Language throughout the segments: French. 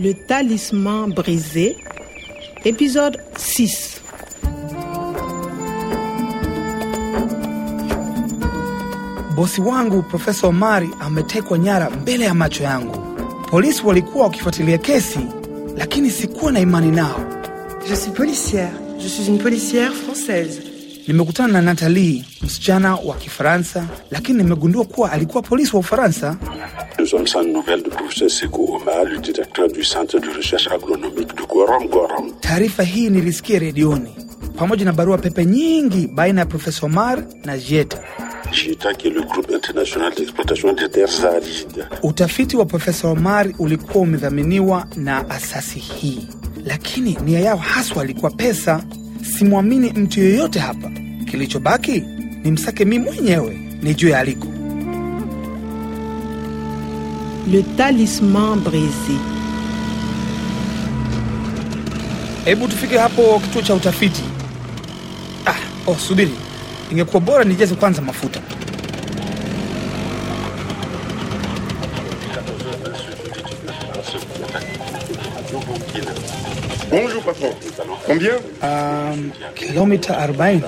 Le talisman brisé, épisode 6. Bosi wangu Profesa Omari ametekwa nyara mbele ya macho yangu. Polisi walikuwa wakifuatilia kesi, lakini sikuwa na imani nao. Je suis policière. Je suis une policière française. Nimekutana na Natalie, msichana wa Kifaransa, lakini nimegundua kuwa alikuwa polisi wa Ufaransa. Taarifa hii nilisikia redioni pamoja na barua pepe nyingi baina ya Profesa Omar na Jeta. Utafiti wa Profesa Omar ulikuwa umedhaminiwa na asasi hii, lakini nia yao haswa ilikuwa pesa. Simwamini mtu yeyote hapa. Kilichobaki ni msake mi mwenyewe nijue aliko. Le talisman brise. Hebu tufike hapo kituo cha utafiti. Ah, oh, subiri, ingekuwa bora nijeze kwanza mafuta. Bonjour patron. Combien? Um, kilomita 40.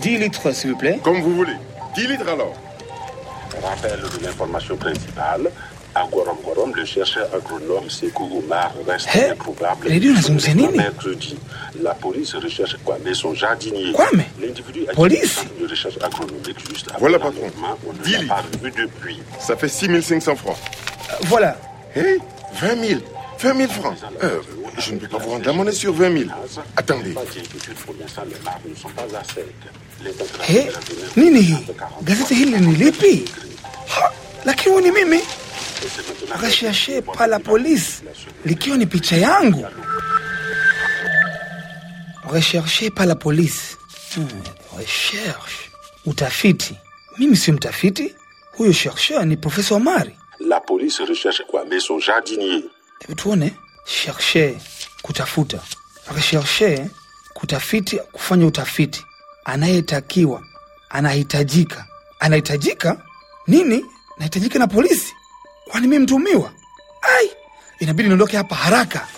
10 litres, s'il vous plaît. Comme vous voulez. 10 litres alors. Rappel de l'information principale. À Guarom Gorom, le chercheur agronome Sekou Oumar reste hey, une mercredi. La police recherche Mais son jardinier. mais L'individu a police. recherche agronomique juste avant Voilà, patron. On ne depuis. Ça fait 6500 francs. voilà. Hé, 20 000. 20 000 francs euh, Je ne peux pas vous rendre la monnaie sur 20 000. Attendez. Hey, nini La hili ni lipi? La qui mimi recherchez pas la police. Qui qui picha yangu recherchez pas la police. recherche utafiti mimi si mtafiti huyo chercheur ni professeur Mari. la police recherche quoi Mais son jardinier Hebu tuone chercher, kutafuta. Rechercher, kutafiti, kufanya utafiti. Anayetakiwa, anahitajika. Anahitajika nini? Nahitajika na polisi? Kwani mi mtumiwa? Ai, inabidi niondoke hapa haraka.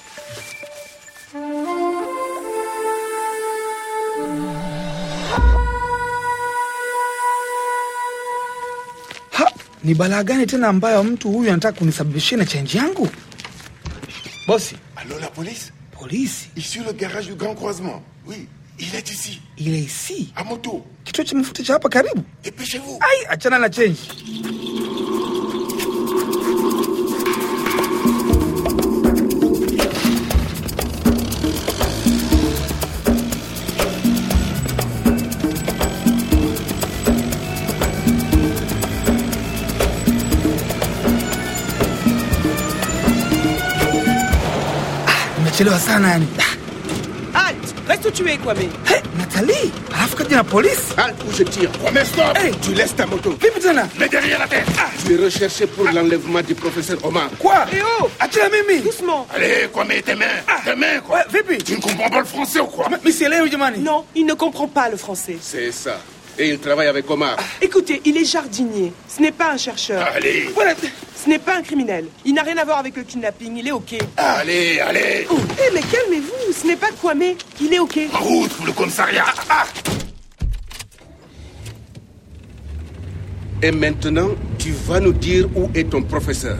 Ha, ni balaa gani tena ambayo mtu huyu anataka kunisababishia na chenji yangu? Bosi. Allô, la police Polisi? Il le garage du Grand Croisement. Oui, il est ici. Il est ici? À moto. Kituo cha mafuta cha hapa karibu. Dépêchez-vous. Ai, achana na change. le sana yani. Reste où tu es, Kwame. hey, Nathalie Alafu la police Halte où je tire. Kwame, stop hey. Tu laisses ta moto. Vite, Zana Mets derrière la tête ah. Tu es pour l'enlèvement du professeur Omar. Quoi Eh oh Attends, Mimi Doucement Allez, Kwame, tes mains ah. Tes mains, quoi ouais, Tu ne comprends pas le français ou quoi Mais c'est Léo Djamani Non, il ne comprend pas le français. C'est ça. Et il travaille avec Omar. Écoutez, il est jardinier. Ce n'est pas un chercheur. Allez voilà. Ce n'est pas un criminel. Il n'a rien à voir avec le kidnapping. Il est OK. Allez, allez Eh, mais calmez-vous Ce n'est pas quoi mais. Il est OK. En route pour le commissariat ah, ah, ah. Et maintenant, tu vas nous dire où est ton professeur.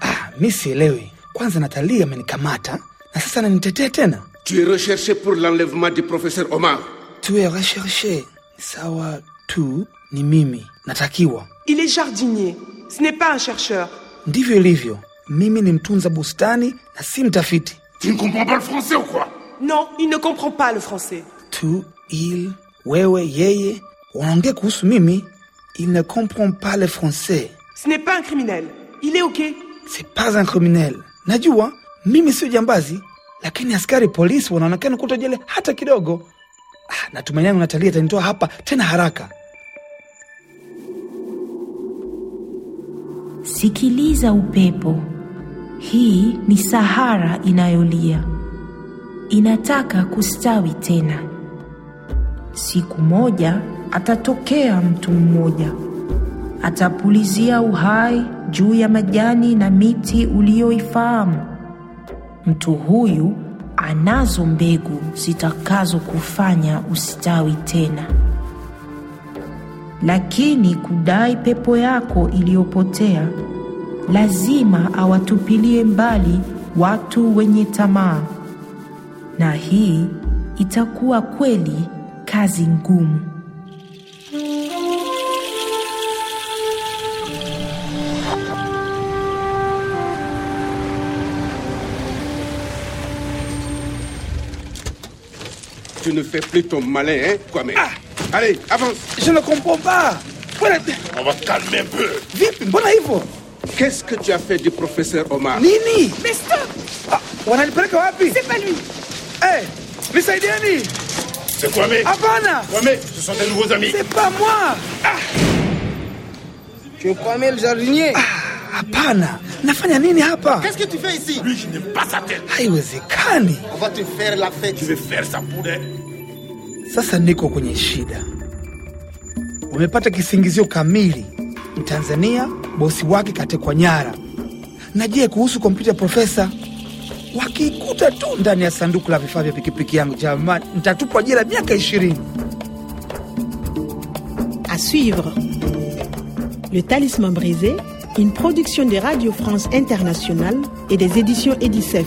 Ah, mais Quand Kwanza Natalia na sasa me tena. Tu es recherché pour l'enlèvement du professeur Omar. Tu es recherché. Ça va tout ni mimi natakiwa. Il est jardinier, ce n'est pas un chercheur. Ndivyo ilivyo, mimi ni mtunza bustani na si mtafiti. Tu ne comprends pas le français ou quoi? Non, il ne comprend pas le français. Tu, il, wewe, yeye wanaongea kuhusu mimi. Il ne comprend pas le français. Ce n'est pas un criminel, il est ok. C'est pas un criminel. Najua mimi sio jambazi, lakini askari polisi wanaonekana kutojele hata kidogo. Ah, natumaini yangu Natalia atanitoa hapa tena haraka. Sikiliza upepo, hii ni Sahara inayolia, inataka kustawi tena. Siku moja atatokea mtu mmoja, atapulizia uhai juu ya majani na miti uliyoifahamu. Mtu huyu anazo mbegu zitakazokufanya ustawi tena lakini kudai pepo yako iliyopotea. Lazima awatupilie mbali watu wenye tamaa, na hii itakuwa kweli kazi ngumu. tu ne fais plus ton malin, hein, quoi, mais. Ah Allez, avance Je ne comprends pas On va calmer un peu Vip, bon Qu'est-ce que tu as fait du professeur Omar Nini Mais stop ah, On a le prêtre C'est pas lui Eh hey, C'est Kwame Abana Kwame, ce sont tes nouveaux amis C'est pas moi ah. Tu es Kwame le jardinier ah, Abana nafanya nini hapa? Qu'est-ce que tu fais ici Lui, je n'aime pas sa tête. On va te faire la fête. Tu veux faire pour elle? Sasa niko kwenye shida. Wamepata kisingizio kamili. Mtanzania bosi wake katekwa nyara. Na je, kuhusu kompyuta profesa? Wakikuta tu ndani ya sanduku la vifaa vya pikipiki yangu, jamani, nitatupwa jela miaka ishirini. À suivre. Le Talisman brisé, une production de Radio France Internationale et des éditions Edicef